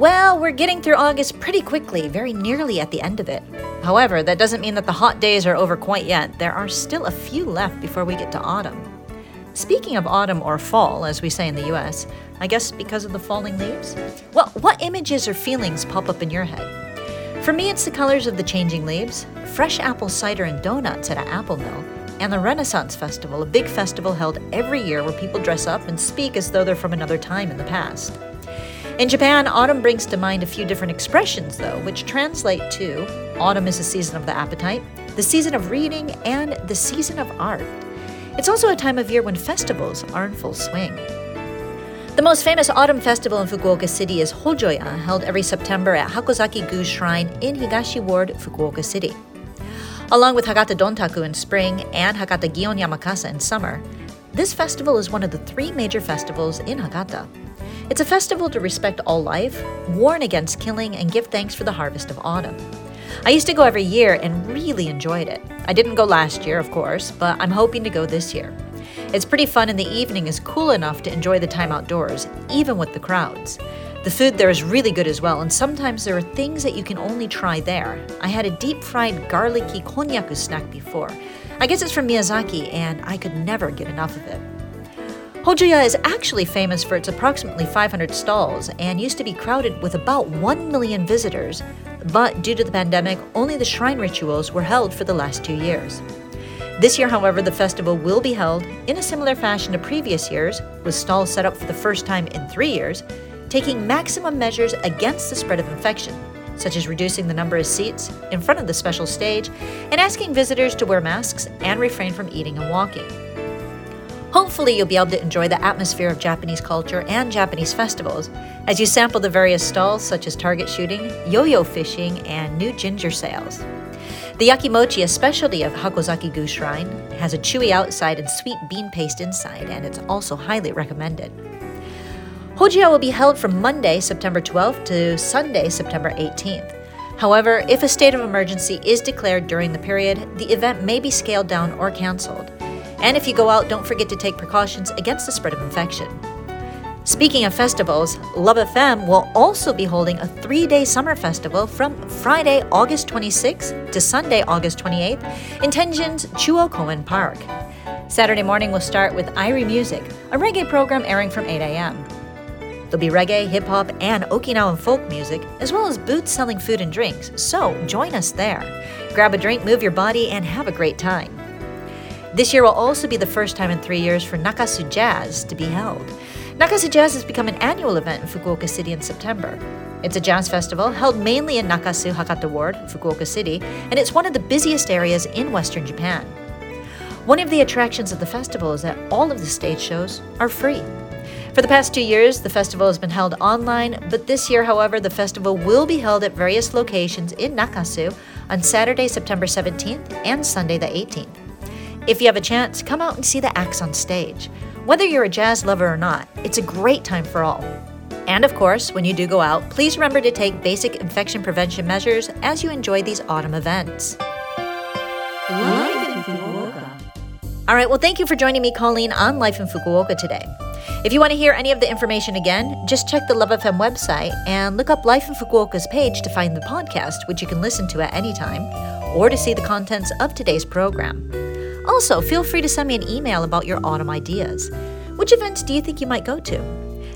Well, we're getting through August pretty quickly, very nearly at the end of it. However, that doesn't mean that the hot days are over quite yet. There are still a few left before we get to autumn. Speaking of autumn or fall, as we say in the US, I guess because of the falling leaves? Well, what images or feelings pop up in your head? For me, it's the colors of the changing leaves, fresh apple cider and donuts at an apple mill, and the Renaissance Festival, a big festival held every year where people dress up and speak as though they're from another time in the past. In Japan, autumn brings to mind a few different expressions, though, which translate to autumn is the season of the appetite, the season of reading, and the season of art. It's also a time of year when festivals are in full swing. The most famous autumn festival in Fukuoka City is Hojoya, held every September at Hakozaki-gu Shrine in Higashi Ward, Fukuoka City. Along with Hakata Dontaku in spring and Hakata Gion Yamakasa in summer, this festival is one of the three major festivals in Hakata. It's a festival to respect all life, warn against killing, and give thanks for the harvest of autumn. I used to go every year and really enjoyed it. I didn't go last year, of course, but I'm hoping to go this year. It's pretty fun, and the evening is cool enough to enjoy the time outdoors, even with the crowds. The food there is really good as well, and sometimes there are things that you can only try there. I had a deep fried garlicky konnyaku snack before. I guess it's from Miyazaki, and I could never get enough of it. Hojoya is actually famous for its approximately 500 stalls and used to be crowded with about 1 million visitors, but due to the pandemic, only the shrine rituals were held for the last two years. This year, however, the festival will be held in a similar fashion to previous years, with stalls set up for the first time in three years, taking maximum measures against the spread of infection, such as reducing the number of seats in front of the special stage and asking visitors to wear masks and refrain from eating and walking. Hopefully, you'll be able to enjoy the atmosphere of Japanese culture and Japanese festivals as you sample the various stalls such as target shooting, yo yo fishing, and new ginger sales. The yakimochi, a specialty of Hakozaki Gu Shrine, has a chewy outside and sweet bean paste inside, and it's also highly recommended. Hojoya will be held from Monday, September 12th to Sunday, September 18th. However, if a state of emergency is declared during the period, the event may be scaled down or canceled. And if you go out, don't forget to take precautions against the spread of infection. Speaking of festivals, Love FM will also be holding a three day summer festival from Friday, August 26th to Sunday, August 28th in Tenjin's Chuo Koen Park. Saturday morning will start with Irie Music, a reggae program airing from 8 a.m. There'll be reggae, hip hop, and Okinawan folk music, as well as booths selling food and drinks, so join us there. Grab a drink, move your body, and have a great time. This year will also be the first time in three years for Nakasu Jazz to be held. Nakasu Jazz has become an annual event in Fukuoka City in September. It's a jazz festival held mainly in Nakasu Hakata Ward, Fukuoka City, and it's one of the busiest areas in Western Japan. One of the attractions of the festival is that all of the stage shows are free. For the past two years, the festival has been held online, but this year, however, the festival will be held at various locations in Nakasu on Saturday, September 17th and Sunday, the 18th. If you have a chance, come out and see the acts on stage. Whether you're a jazz lover or not, it's a great time for all. And of course, when you do go out, please remember to take basic infection prevention measures as you enjoy these autumn events. Life in Fukuoka. All right, well, thank you for joining me, Colleen, on Life in Fukuoka today. If you want to hear any of the information again, just check the Love FM website and look up Life in Fukuoka's page to find the podcast, which you can listen to at any time, or to see the contents of today's program. Also, feel free to send me an email about your autumn ideas. Which events do you think you might go to?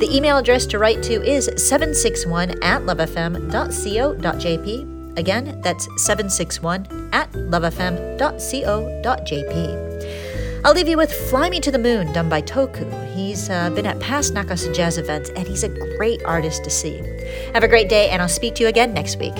The email address to write to is 761 at lovefm.co.jp. Again, that's 761 at lovefm.co.jp. I'll leave you with Fly Me to the Moon, done by Toku. He's uh, been at past Nakasu Jazz events, and he's a great artist to see. Have a great day, and I'll speak to you again next week.